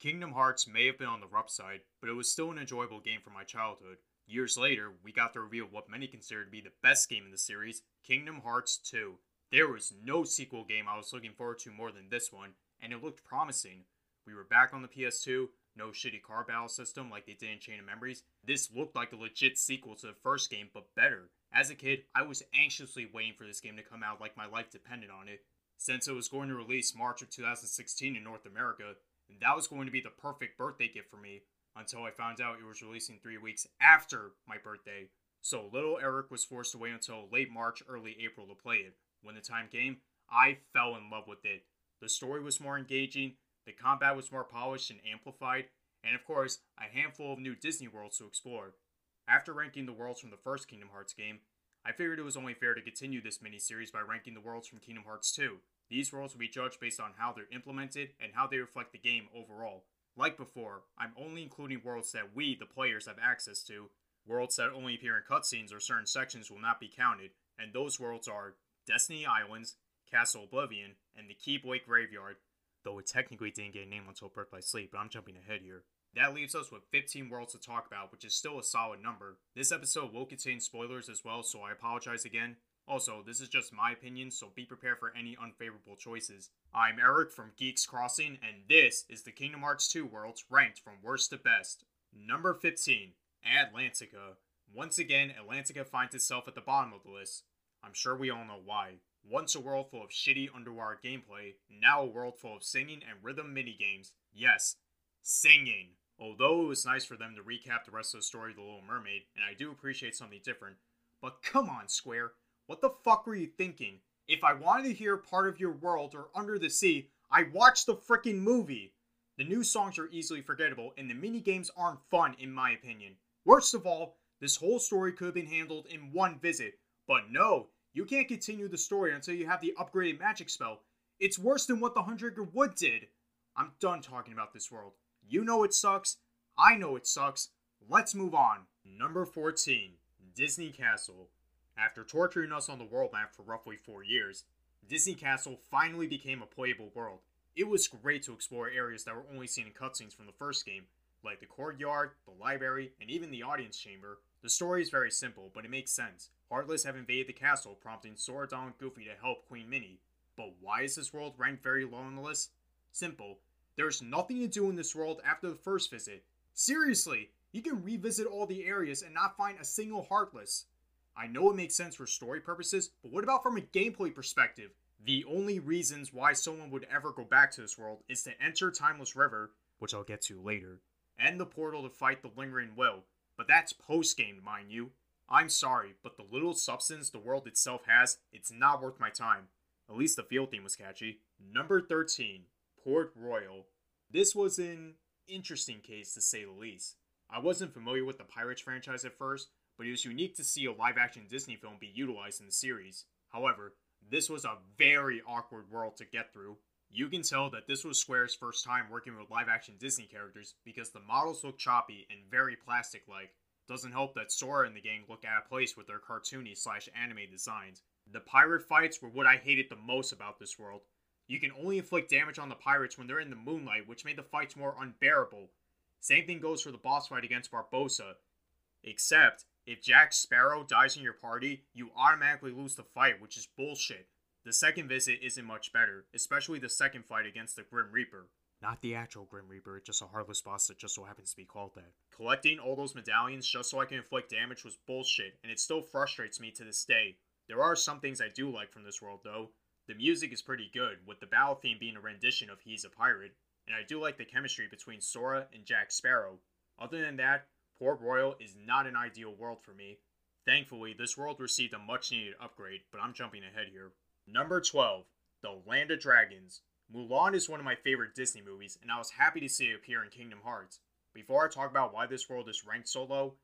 Kingdom Hearts may have been on the rough side, but it was still an enjoyable game from my childhood. Years later, we got to reveal of what many consider to be the best game in the series Kingdom Hearts 2. There was no sequel game I was looking forward to more than this one, and it looked promising. We were back on the PS2, no shitty card battle system like they did in Chain of Memories. This looked like a legit sequel to the first game, but better. As a kid, I was anxiously waiting for this game to come out like my life depended on it. Since it was going to release March of 2016 in North America, that was going to be the perfect birthday gift for me until I found out it was releasing three weeks after my birthday. So little Eric was forced to wait until late March, early April to play it. When the time came, I fell in love with it. The story was more engaging, the combat was more polished and amplified, and of course, a handful of new Disney worlds to explore. After ranking the worlds from the first Kingdom Hearts game, I figured it was only fair to continue this mini series by ranking the worlds from Kingdom Hearts 2. These worlds will be judged based on how they're implemented and how they reflect the game overall. Like before, I'm only including worlds that we, the players, have access to. Worlds that only appear in cutscenes or certain sections will not be counted, and those worlds are Destiny Islands, Castle Oblivion, and the Keyblade Graveyard, though it technically didn't get a name until Birth by Sleep, but I'm jumping ahead here. That leaves us with 15 worlds to talk about, which is still a solid number. This episode will contain spoilers as well, so I apologize again. Also, this is just my opinion, so be prepared for any unfavorable choices. I'm Eric from Geeks Crossing, and this is the Kingdom Hearts 2 worlds ranked from worst to best. Number 15, Atlantica. Once again, Atlantica finds itself at the bottom of the list. I'm sure we all know why. Once a world full of shitty underwater gameplay, now a world full of singing and rhythm minigames. Yes, singing. Although it was nice for them to recap the rest of the story of The Little Mermaid, and I do appreciate something different, but come on, Square. What the fuck were you thinking? If I wanted to hear part of your world or Under the Sea, I watched the freaking movie. The new songs are easily forgettable, and the mini games aren't fun, in my opinion. Worst of all, this whole story could have been handled in one visit, but no, you can't continue the story until you have the upgraded magic spell. It's worse than what the Hundred Wood did. I'm done talking about this world. You know it sucks. I know it sucks. Let's move on. Number 14 Disney Castle. After torturing us on the world map for roughly four years, Disney Castle finally became a playable world. It was great to explore areas that were only seen in cutscenes from the first game, like the courtyard, the library, and even the audience chamber. The story is very simple, but it makes sense. Heartless have invaded the castle, prompting Sora, Donald, and Goofy to help Queen Minnie. But why is this world ranked very low on the list? Simple. There's nothing to do in this world after the first visit. Seriously, you can revisit all the areas and not find a single Heartless. I know it makes sense for story purposes, but what about from a gameplay perspective? The only reasons why someone would ever go back to this world is to enter Timeless River, which I'll get to later, and the portal to fight the Lingering Will, but that's post game, mind you. I'm sorry, but the little substance the world itself has, it's not worth my time. At least the field theme was catchy. Number 13, Port Royal. This was an interesting case to say the least. I wasn't familiar with the Pirates franchise at first, but it was unique to see a live action Disney film be utilized in the series. However, this was a very awkward world to get through. You can tell that this was Square's first time working with live action Disney characters because the models look choppy and very plastic like. Doesn't help that Sora and the gang look out of place with their cartoony slash anime designs. The pirate fights were what I hated the most about this world. You can only inflict damage on the pirates when they're in the moonlight, which made the fights more unbearable. Same thing goes for the boss fight against Barbossa. Except, if Jack Sparrow dies in your party, you automatically lose the fight, which is bullshit. The second visit isn't much better, especially the second fight against the Grim Reaper. Not the actual Grim Reaper, it's just a heartless boss that just so happens to be called that. Collecting all those medallions just so I can inflict damage was bullshit, and it still frustrates me to this day. There are some things I do like from this world, though. The music is pretty good, with the battle theme being a rendition of He's a Pirate, and I do like the chemistry between Sora and Jack Sparrow. Other than that, Port Royal is not an ideal world for me. Thankfully, this world received a much needed upgrade, but I'm jumping ahead here. Number 12, The Land of Dragons. Mulan is one of my favorite Disney movies, and I was happy to see it appear in Kingdom Hearts. Before I talk about why this world is ranked so low,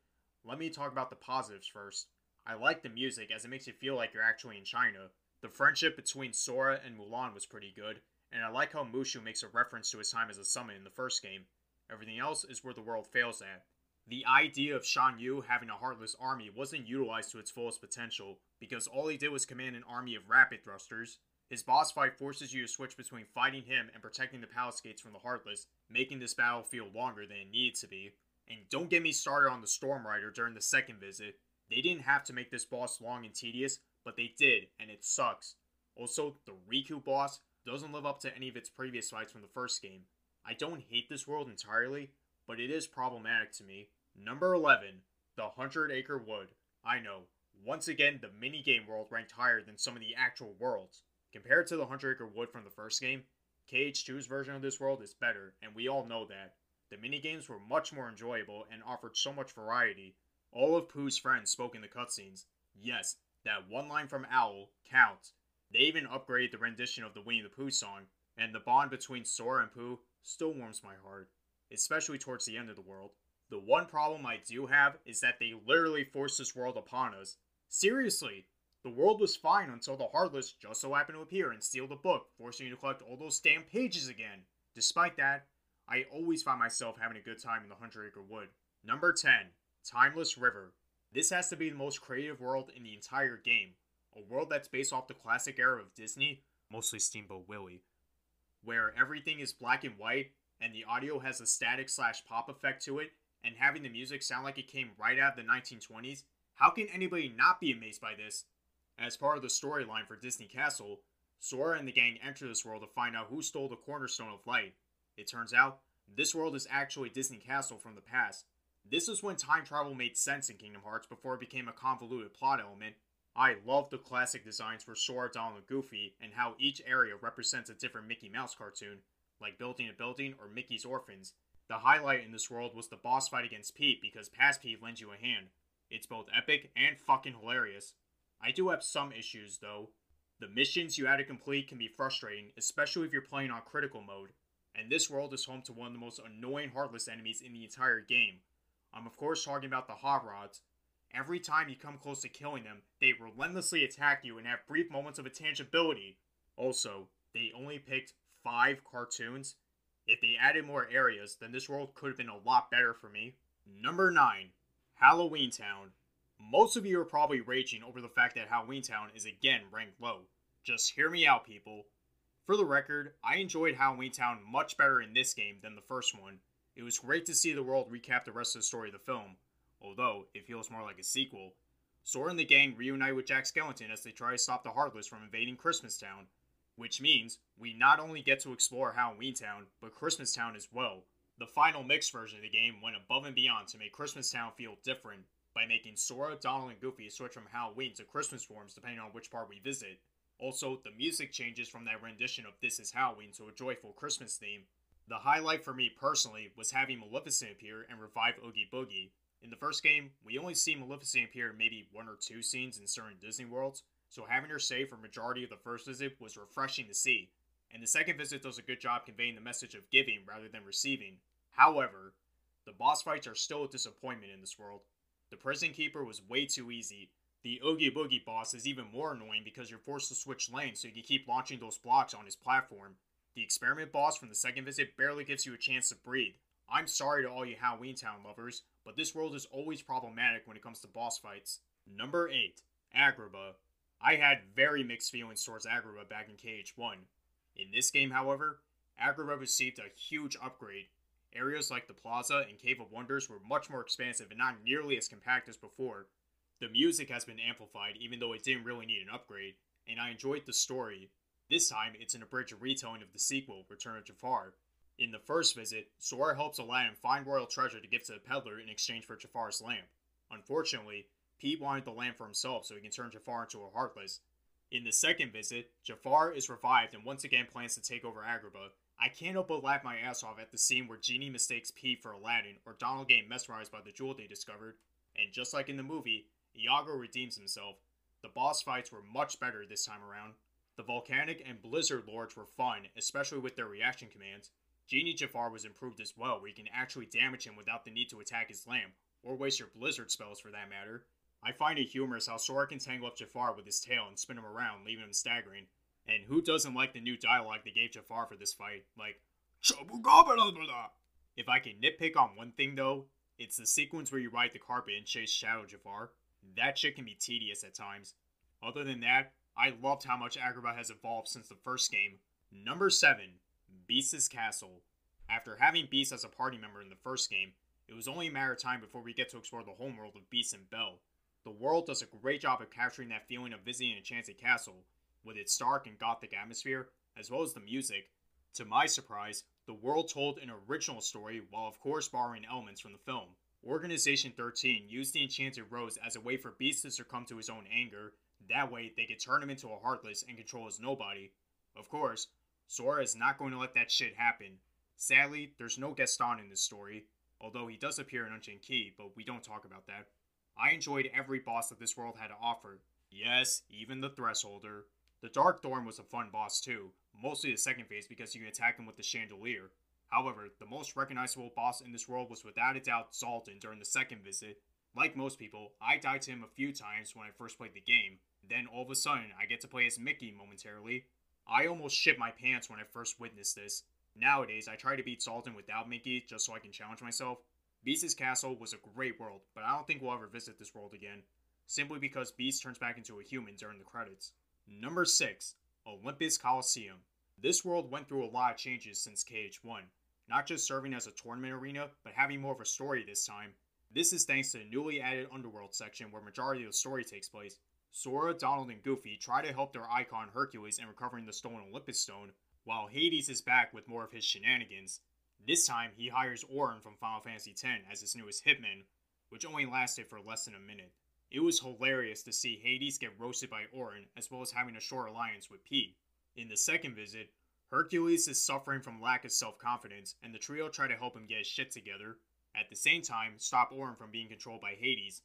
let me talk about the positives first. I like the music as it makes you feel like you're actually in China. The friendship between Sora and Mulan was pretty good, and I like how Mushu makes a reference to his time as a summon in the first game. Everything else is where the world fails at. The idea of Shan Yu having a heartless army wasn't utilized to its fullest potential, because all he did was command an army of rapid thrusters. His boss fight forces you to switch between fighting him and protecting the palace gates from the Heartless, making this battle feel longer than it needed to be. And don't get me started on the Storm Rider during the second visit. They didn't have to make this boss long and tedious, but they did, and it sucks. Also, the Riku boss doesn't live up to any of its previous fights from the first game. I don't hate this world entirely, but it is problematic to me. Number 11, the Hundred Acre Wood. I know, once again, the minigame world ranked higher than some of the actual worlds. Compared to the Hundred Acre Wood from the first game, KH2's version of this world is better, and we all know that. The minigames were much more enjoyable and offered so much variety. All of Pooh's friends spoke in the cutscenes. Yes, that one line from Owl counts. They even upgraded the rendition of the Winnie the Pooh song, and the bond between Sora and Pooh still warms my heart, especially towards the end of the world. The one problem I do have is that they literally forced this world upon us. Seriously, the world was fine until the Heartless just so happened to appear and steal the book, forcing you to collect all those damn pages again. Despite that, I always find myself having a good time in the Hundred Acre Wood. Number 10, Timeless River. This has to be the most creative world in the entire game. A world that's based off the classic era of Disney, mostly Steamboat Willie, where everything is black and white and the audio has a static slash pop effect to it, and having the music sound like it came right out of the 1920s. How can anybody not be amazed by this? As part of the storyline for Disney Castle, Sora and the gang enter this world to find out who stole the Cornerstone of Light. It turns out, this world is actually Disney Castle from the past. This is when time travel made sense in Kingdom Hearts before it became a convoluted plot element. I love the classic designs for Sora, Donald, and Goofy, and how each area represents a different Mickey Mouse cartoon, like Building a Building or Mickey's Orphans. The highlight in this world was the boss fight against Pete because past Pete lends you a hand. It's both epic and fucking hilarious. I do have some issues though. The missions you had to complete can be frustrating, especially if you're playing on critical mode and this world is home to one of the most annoying Heartless enemies in the entire game. I'm of course talking about the Hot Rods. Every time you come close to killing them, they relentlessly attack you and have brief moments of intangibility. Also, they only picked 5 cartoons. If they added more areas, then this world could have been a lot better for me. Number 9. Halloween Town. Most of you are probably raging over the fact that Halloween Town is again ranked low. Just hear me out, people. For the record, I enjoyed Halloween Town much better in this game than the first one. It was great to see the world recap the rest of the story of the film, although it feels more like a sequel. Sora and the gang reunite with Jack Skellington as they try to stop the Heartless from invading Christmas Town, which means we not only get to explore Halloween Town, but Christmas Town as well. The final mixed version of the game went above and beyond to make Christmas Town feel different by making Sora, Donald, and Goofy switch from Halloween to Christmas forms depending on which part we visit. Also, the music changes from that rendition of This Is Halloween to a joyful Christmas theme. The highlight for me personally was having Maleficent appear and revive Oogie Boogie. In the first game, we only see Maleficent appear in maybe one or two scenes in certain Disney worlds, so having her stay for majority of the first visit was refreshing to see, and the second visit does a good job conveying the message of giving rather than receiving. However, the boss fights are still a disappointment in this world. The Prison Keeper was way too easy, the Oogie Boogie boss is even more annoying because you're forced to switch lanes so you can keep launching those blocks on his platform. The experiment boss from the second visit barely gives you a chance to breathe. I'm sorry to all you Halloween Town lovers, but this world is always problematic when it comes to boss fights. Number 8. Agrabah. I had very mixed feelings towards Agrabah back in KH1. In this game, however, Agrabah received a huge upgrade. Areas like the Plaza and Cave of Wonders were much more expansive and not nearly as compact as before. The music has been amplified, even though it didn't really need an upgrade, and I enjoyed the story. This time, it's an abridged retelling of the sequel, Return of Jafar. In the first visit, Sora helps Aladdin find royal treasure to give to the peddler in exchange for Jafar's lamp. Unfortunately, Pete wanted the lamp for himself so he can turn Jafar into a Heartless. In the second visit, Jafar is revived and once again plans to take over Agrabah. I can't help but laugh my ass off at the scene where Genie mistakes Pete for Aladdin or Donald getting mesmerized by the jewel they discovered, and just like in the movie, Iago redeems himself. The boss fights were much better this time around. The Volcanic and Blizzard Lords were fun, especially with their reaction commands. Genie Jafar was improved as well, where you can actually damage him without the need to attack his lamp, or waste your Blizzard spells for that matter. I find it humorous how Sora can tangle up Jafar with his tail and spin him around, leaving him staggering. And who doesn't like the new dialogue they gave Jafar for this fight? Like, if I can nitpick on one thing though, it's the sequence where you ride the carpet and chase Shadow Jafar. That shit can be tedious at times. Other than that, I loved how much Agrabah has evolved since the first game. Number 7. Beast's Castle. After having Beast as a party member in the first game, it was only a matter of time before we get to explore the homeworld of Beast and Belle. The world does a great job of capturing that feeling of visiting an enchanted castle, with its stark and gothic atmosphere, as well as the music. To my surprise, the world told an original story while of course borrowing elements from the film. Organization 13 used the Enchanted Rose as a way for Beast to succumb to his own anger. That way, they could turn him into a Heartless and control his nobody. Of course, Sora is not going to let that shit happen. Sadly, there's no Gaston in this story, although he does appear in Unchained Key, but we don't talk about that. I enjoyed every boss that this world had to offer. Yes, even the Thresholder. The Dark Thorn was a fun boss too, mostly the second phase because you can attack him with the Chandelier. However, the most recognizable boss in this world was without a doubt Xaldin during the second visit. Like most people, I died to him a few times when I first played the game. Then all of a sudden, I get to play as Mickey momentarily. I almost shit my pants when I first witnessed this. Nowadays, I try to beat Xaldin without Mickey just so I can challenge myself. Beast's Castle was a great world, but I don't think we'll ever visit this world again, simply because Beast turns back into a human during the credits. Number 6 Olympus Coliseum. This world went through a lot of changes since KH1, not just serving as a tournament arena, but having more of a story this time. This is thanks to the newly added Underworld section where majority of the story takes place. Sora, Donald, and Goofy try to help their icon Hercules in recovering the stolen Olympus Stone, while Hades is back with more of his shenanigans. This time, he hires Auron from Final Fantasy X as his newest hitman, which only lasted for less than a minute. It was hilarious to see Hades get roasted by Auron, as well as having a short alliance with Pete. In the second visit, Hercules is suffering from lack of self confidence, and the trio try to help him get his shit together. At the same time, stop Auron from being controlled by Hades.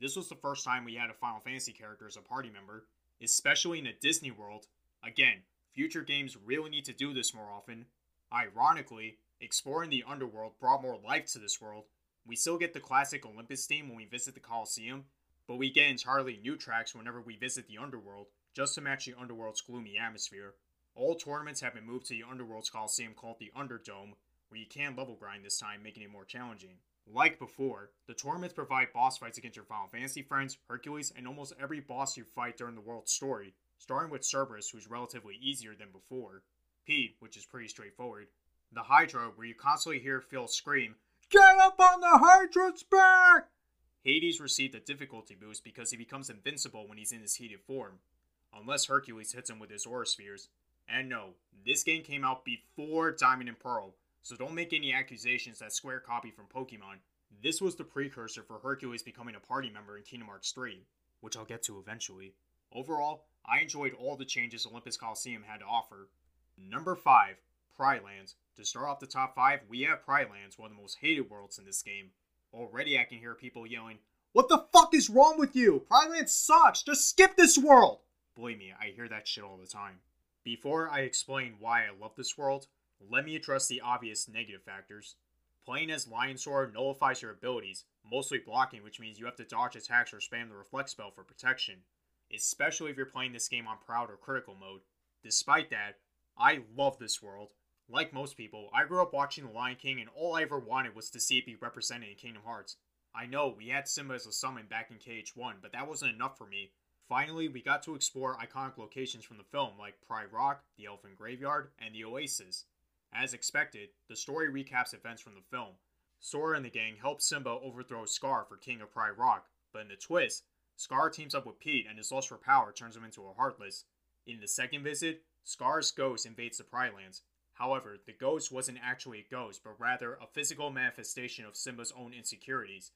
This was the first time we had a Final Fantasy character as a party member, especially in a Disney world. Again, future games really need to do this more often. Ironically, exploring the underworld brought more life to this world. We still get the classic Olympus theme when we visit the Colosseum, but we get entirely new tracks whenever we visit the underworld, just to match the underworld's gloomy atmosphere. All tournaments have been moved to the underworld's Colosseum called the Underdome, where you can level grind this time, making it more challenging. Like before, the tournaments provide boss fights against your Final Fantasy friends, Hercules, and almost every boss you fight during the world's story, starting with Cerberus, who's relatively easier than before, P, which is pretty straightforward, the Hydra, where you constantly hear Phil scream, Get up on the Hydra's back! Hades received a difficulty boost because he becomes invincible when he's in his heated form, unless Hercules hits him with his aura spheres. And no, this game came out before Diamond and Pearl, so don't make any accusations that Square copied from Pokemon. This was the precursor for Hercules becoming a party member in Kingdom Hearts 3, which I'll get to eventually. Overall, I enjoyed all the changes Olympus Coliseum had to offer. Number 5, Pride Lands. To start off the top 5, we have Pride Lands, one of the most hated worlds in this game. Already I can hear people yelling, What the fuck is wrong with you? Pride Lands sucks! Just skip this world! Believe me, I hear that shit all the time. Before I explain why I love this world, let me address the obvious negative factors. Playing as Lion Sora nullifies your abilities, mostly blocking, which means you have to dodge attacks or spam the reflect spell for protection, especially if you're playing this game on proud or critical mode. Despite that, I love this world. Like most people, I grew up watching The Lion King and all I ever wanted was to see it be represented in Kingdom Hearts. I know we had Simba as a summon back in KH1, but that wasn't enough for me. Finally, we got to explore iconic locations from the film like Pride Rock, the Elephant Graveyard, and the Oasis. As expected, the story recaps events from the film. Sora and the gang help Simba overthrow Scar for King of Pride Rock, but in the twist, Scar teams up with Pete and his lust for power turns him into a Heartless. In the second visit, Scar's ghost invades the Pride Lands. However, the ghost wasn't actually a ghost, but rather a physical manifestation of Simba's own insecurities.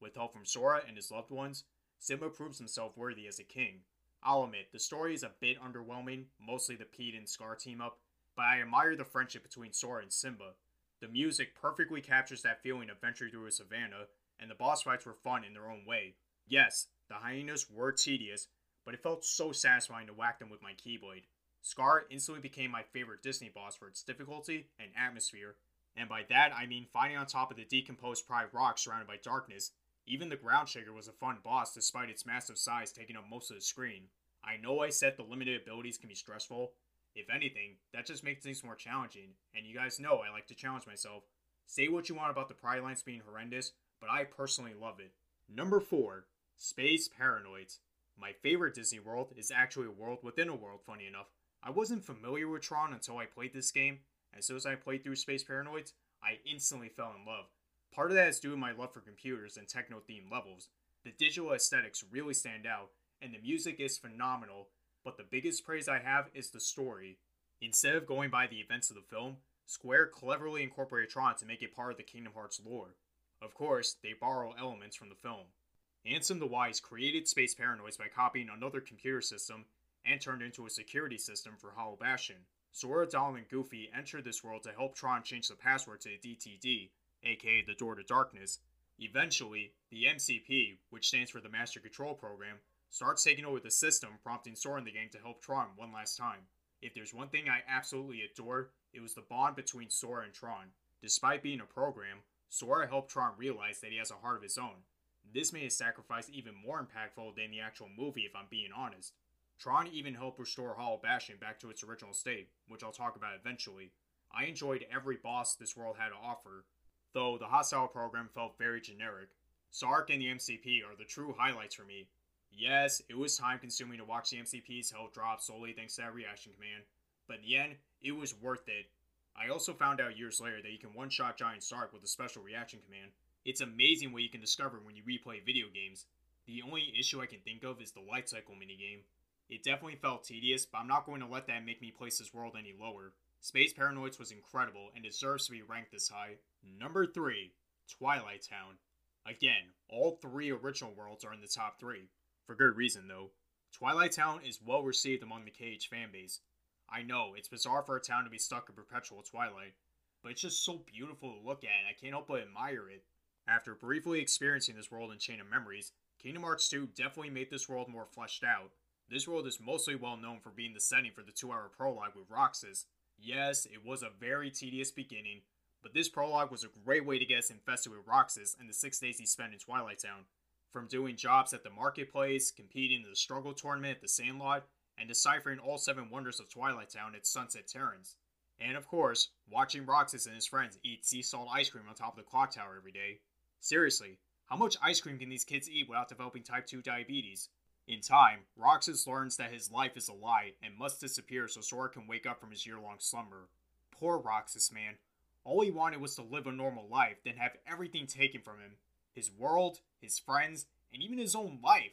With help from Sora and his loved ones, Simba proves himself worthy as a king. I'll admit, the story is a bit underwhelming, mostly the Pete and Scar team up, but I admire the friendship between Sora and Simba. The music perfectly captures that feeling of venturing through a savannah, and the boss fights were fun in their own way. Yes, the hyenas were tedious, but it felt so satisfying to whack them with my Keyblade. Scar instantly became my favorite Disney boss for its difficulty and atmosphere, and by that I mean fighting on top of the decomposed Pride Rock surrounded by darkness. Even the Ground Shaker was a fun boss despite its massive size taking up most of the screen. I know I said the limited abilities can be stressful. If anything, that just makes things more challenging, and you guys know I like to challenge myself. Say what you want about the Pride Lands being horrendous, but I personally love it. Number 4 Space Paranoids. My favorite Disney world is actually a world within a world, funny enough. I wasn't familiar with Tron until I played this game. As soon as I played through Space Paranoids, I instantly fell in love. Part of that is due to my love for computers and techno themed levels. The digital aesthetics really stand out, and the music is phenomenal, but the biggest praise I have is the story. Instead of going by the events of the film, Square cleverly incorporated Tron to make it part of the Kingdom Hearts lore. Of course, they borrow elements from the film. Ansem the Wise created Space Paranoids by copying another computer system and turned into a security system for Hollow Bastion. Sora, Donald, and Goofy enter this world to help Tron change the password to DTD, aka the Door to Darkness. Eventually, the MCP, which stands for the Master Control Program, starts taking over the system, prompting Sora and the gang to help Tron one last time. If there's one thing I absolutely adore, it was the bond between Sora and Tron. Despite being a program, Sora helped Tron realize that he has a heart of his own. This made his sacrifice even more impactful than the actual movie, if I'm being honest. Tron even help restore Hollow Bastion back to its original state, which I'll talk about eventually. I enjoyed every boss this world had to offer, though the hostile program felt very generic. Sark and the MCP are the true highlights for me. Yes, it was time consuming to watch the MCP's health drop solely thanks to that reaction command, but in the end, it was worth it. I also found out years later that you can one shot Giant Sark with a special reaction command. It's amazing what you can discover when you replay video games. The only issue I can think of is the light cycle minigame. It definitely felt tedious, but I'm not going to let that make me place this world any lower. Space Paranoids was incredible and deserves to be ranked this high. Number 3, Twilight Town. Again, all three original worlds are in the top 3. For good reason, though. Twilight Town is well received among the KH fanbase. I know, it's bizarre for a town to be stuck in perpetual twilight, but it's just so beautiful to look at and I can't help but admire it. After briefly experiencing this world in Chain of Memories, Kingdom Hearts 2 definitely made this world more fleshed out. This world is mostly well known for being the setting for the two hour prologue with Roxas, Yes, it was a very tedious beginning, but this prologue was a great way to get us infested with Roxas and the six days he spent in Twilight Town. From doing jobs at the marketplace, competing in the struggle tournament at the Sandlot, and deciphering all seven wonders of Twilight Town at Sunset Terrace. And of course, watching Roxas and his friends eat sea salt ice cream on top of the clock tower every day. Seriously, how much ice cream can these kids eat without developing type 2 diabetes? In time, Roxas learns that his life is a lie and must disappear so Sora can wake up from his year long slumber. Poor Roxas, man. All he wanted was to live a normal life, then have everything taken from him his world, his friends, and even his own life.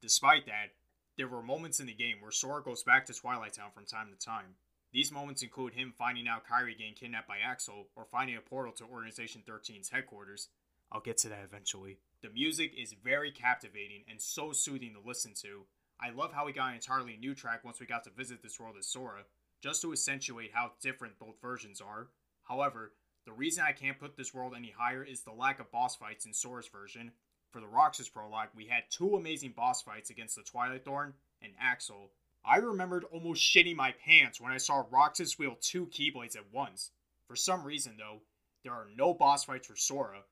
Despite that, there were moments in the game where Sora goes back to Twilight Town from time to time. These moments include him finding out Kairi getting kidnapped by Axel or finding a portal to Organization 13's headquarters. I'll get to that eventually. The music is very captivating and so soothing to listen to. I love how we got an entirely new track once we got to visit this world as Sora, just to accentuate how different both versions are. However, the reason I can't put this world any higher is the lack of boss fights in Sora's version. For the Roxas prologue, we had two amazing boss fights against the Twilight Thorn and Axel. I remembered almost shitting my pants when I saw Roxas wield two Keyblades at once. For some reason, though, there are no boss fights for Sora,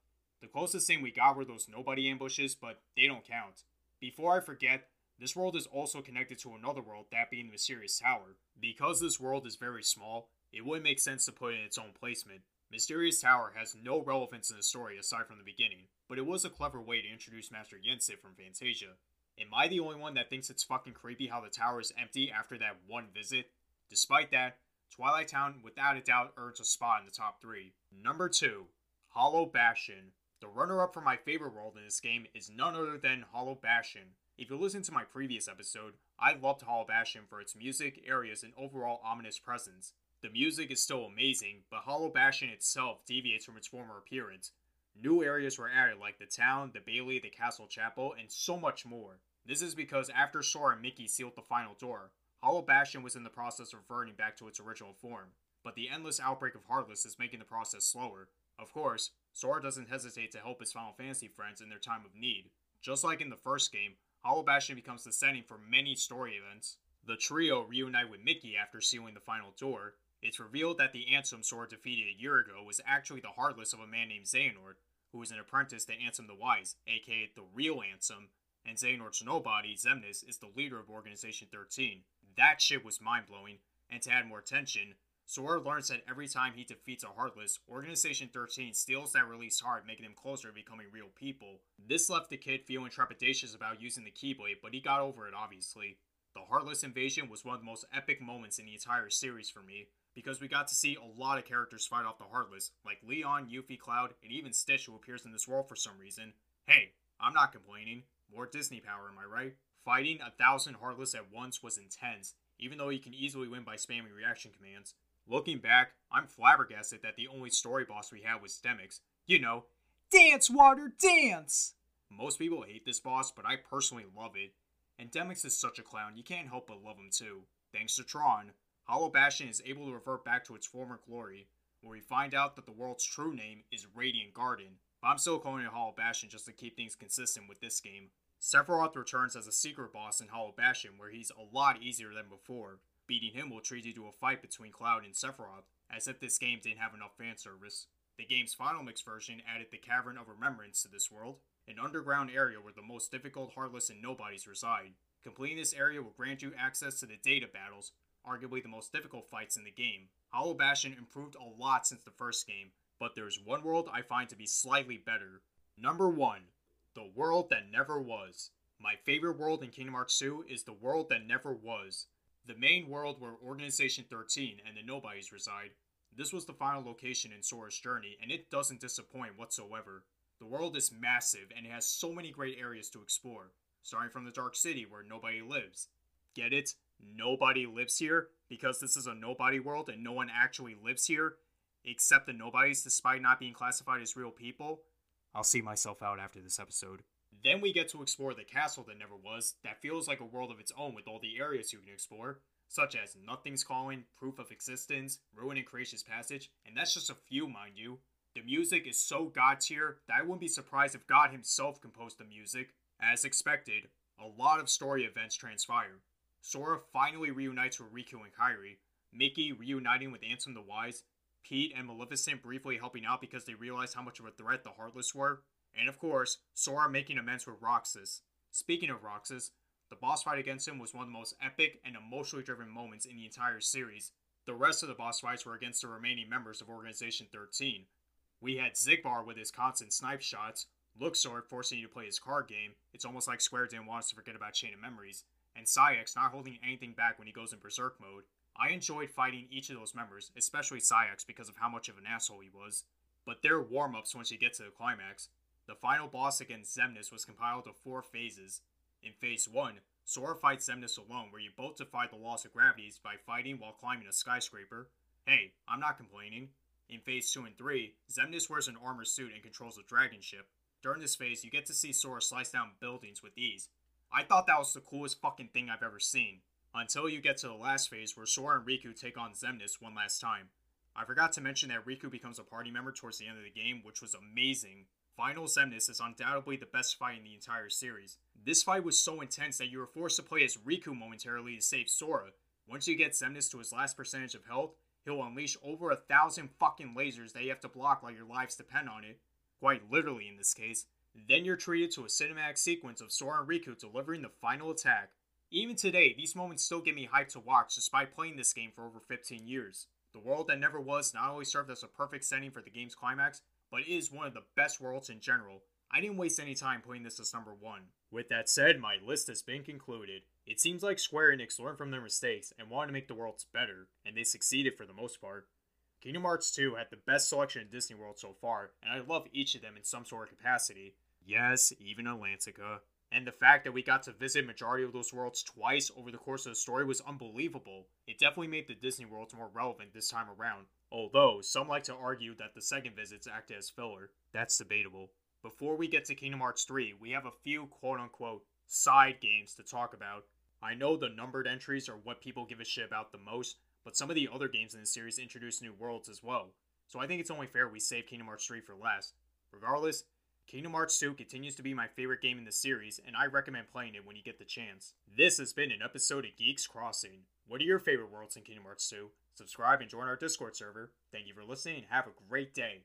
the closest thing we got were those nobody ambushes, but they don't count. Before I forget, this world is also connected to another world, that being the Mysterious Tower. Because this world is very small, it wouldn't make sense to put it in its own placement. Mysterious Tower has no relevance in the story aside from the beginning, but it was a clever way to introduce Master Yensid from Fantasia. Am I the only one that thinks it's fucking creepy how the tower is empty after that one visit? Despite that, Twilight Town without a doubt earns a spot in the top 3. Number 2, Hollow Bastion. The runner up for my favorite world in this game is none other than Hollow Bastion. If you listen to my previous episode, I loved Hollow Bastion for its music, areas, and overall ominous presence. The music is still amazing, but Hollow Bastion itself deviates from its former appearance. New areas were added like the town, the Bailey, the castle chapel, and so much more. This is because after Sora and Mickey sealed the final door, Hollow Bastion was in the process of reverting back to its original form, but the endless outbreak of Heartless is making the process slower. Of course, Sora doesn't hesitate to help his Final Fantasy friends in their time of need. Just like in the first game, Hollow Bastion becomes the setting for many story events. The trio reunite with Mickey after sealing the final door. It's revealed that the Ansem Sora defeated a year ago was actually the Heartless of a man named Xehanort, who was an apprentice to Ansem the Wise, aka the real Ansem, and Xehanort's nobody, Xemnas, is the leader of Organization 13. That shit was mind blowing, and to add more tension, Sora learns that every time he defeats a Heartless, Organization 13 steals that released heart, making him closer to becoming real people. This left the kid feeling trepidatious about using the Keyblade, but he got over it obviously. The Heartless invasion was one of the most epic moments in the entire series for me, because we got to see a lot of characters fight off the Heartless, like Leon, Yuffie, Cloud, and even Stitch who appears in this world for some reason. Hey, I'm not complaining. More Disney power, am I right? Fighting a thousand Heartless at once was intense, even though you can easily win by spamming reaction commands. Looking back, I'm flabbergasted that the only story boss we had was Demyx. You know, dance, water, dance! Most people hate this boss, but I personally love it. And Demyx is such a clown, you can't help but love him too. Thanks to Tron, Hollow Bastion is able to revert back to its former glory, where we find out that the world's true name is Radiant Garden. But I'm still calling it Hollow Bastion just to keep things consistent with this game. Sephiroth returns as a secret boss in Hollow Bastion, where he's a lot easier than before. Beating him will treat you to a fight between Cloud and Sephiroth, as if this game didn't have enough fan service. The game's final mix version added the Cavern of Remembrance to this world, an underground area where the most difficult Heartless and Nobodies reside. Completing this area will grant you access to the data battles, arguably the most difficult fights in the game. Hollow Bastion improved a lot since the first game, but there's one world I find to be slightly better. Number 1. The World That Never Was. My favorite world in Kingdom Hearts 2 is the world that never was the main world where Organization 13 and the Nobodies reside. This was the final location in Sora's journey, and it doesn't disappoint whatsoever. The world is massive, and it has so many great areas to explore, starting from the Dark City where nobody lives. Get it? Nobody lives here? Because this is a nobody world and no one actually lives here, except the nobodies despite not being classified as real people? I'll see myself out after this episode. Then we get to explore the castle that never was, that feels like a world of its own with all the areas you can explore, such as Nothing's Calling, Proof of Existence, Ruin and Creation's Passage, and that's just a few, mind you. The music is so god tier that I wouldn't be surprised if God himself composed the music. As expected, a lot of story events transpire. Sora finally reunites with Riku and Kairi, Mickey reuniting with Ansem the Wise, Pete and Maleficent briefly helping out because they realized how much of a threat the Heartless were, and of course, Sora making amends with Roxas. Speaking of Roxas, the boss fight against him was one of the most epic and emotionally driven moments in the entire series. The rest of the boss fights were against the remaining members of Organization 13. We had Xigbar with his constant snipe shots, Luxord forcing you to play his card game, it's almost like Square didn't want us to forget about Chain of Memories, and Saïx not holding anything back when he goes in Berserk mode. I enjoyed fighting each of those members, especially Saïx because of how much of an asshole he was. But they're warm ups once you get to the climax. The final boss against Xemnas was compiled of four phases. In Phase 1, Sora fights Xemnas alone, where you both defy the laws of gravity by fighting while climbing a skyscraper. Hey, I'm not complaining. In Phase 2 and 3, Xemnas wears an armor suit and controls a dragon ship. During this phase, you get to see Sora slice down buildings with ease. I thought that was the coolest fucking thing I've ever seen. Until you get to the last phase where Sora and Riku take on Xemnas one last time. I forgot to mention that Riku becomes a party member towards the end of the game, which was amazing. Final Xemnas is undoubtedly the best fight in the entire series. This fight was so intense that you were forced to play as Riku momentarily to save Sora. Once you get Xemnas to his last percentage of health, he'll unleash over a thousand fucking lasers that you have to block while your lives depend on it. Quite literally in this case. Then you're treated to a cinematic sequence of Sora and Riku delivering the final attack. Even today, these moments still get me hyped to watch despite playing this game for over 15 years. The world that never was not only served as a perfect setting for the game's climax, but it is one of the best worlds in general. I didn't waste any time putting this as number one. With that said, my list has been concluded. It seems like Square Enix learned from their mistakes and wanted to make the worlds better, and they succeeded for the most part. Kingdom Hearts 2 had the best selection in Disney World so far, and I love each of them in some sort of capacity. Yes, even Atlantica. And the fact that we got to visit majority of those worlds twice over the course of the story was unbelievable. It definitely made the Disney worlds more relevant this time around. Although, some like to argue that the second visits act as filler. That's debatable. Before we get to Kingdom Hearts 3, we have a few quote unquote side games to talk about. I know the numbered entries are what people give a shit about the most, but some of the other games in the series introduce new worlds as well. So I think it's only fair we save Kingdom Hearts 3 for last. Regardless, Kingdom Hearts 2 continues to be my favorite game in the series, and I recommend playing it when you get the chance. This has been an episode of Geeks Crossing. What are your favorite worlds in Kingdom Hearts 2? Subscribe and join our Discord server. Thank you for listening and have a great day.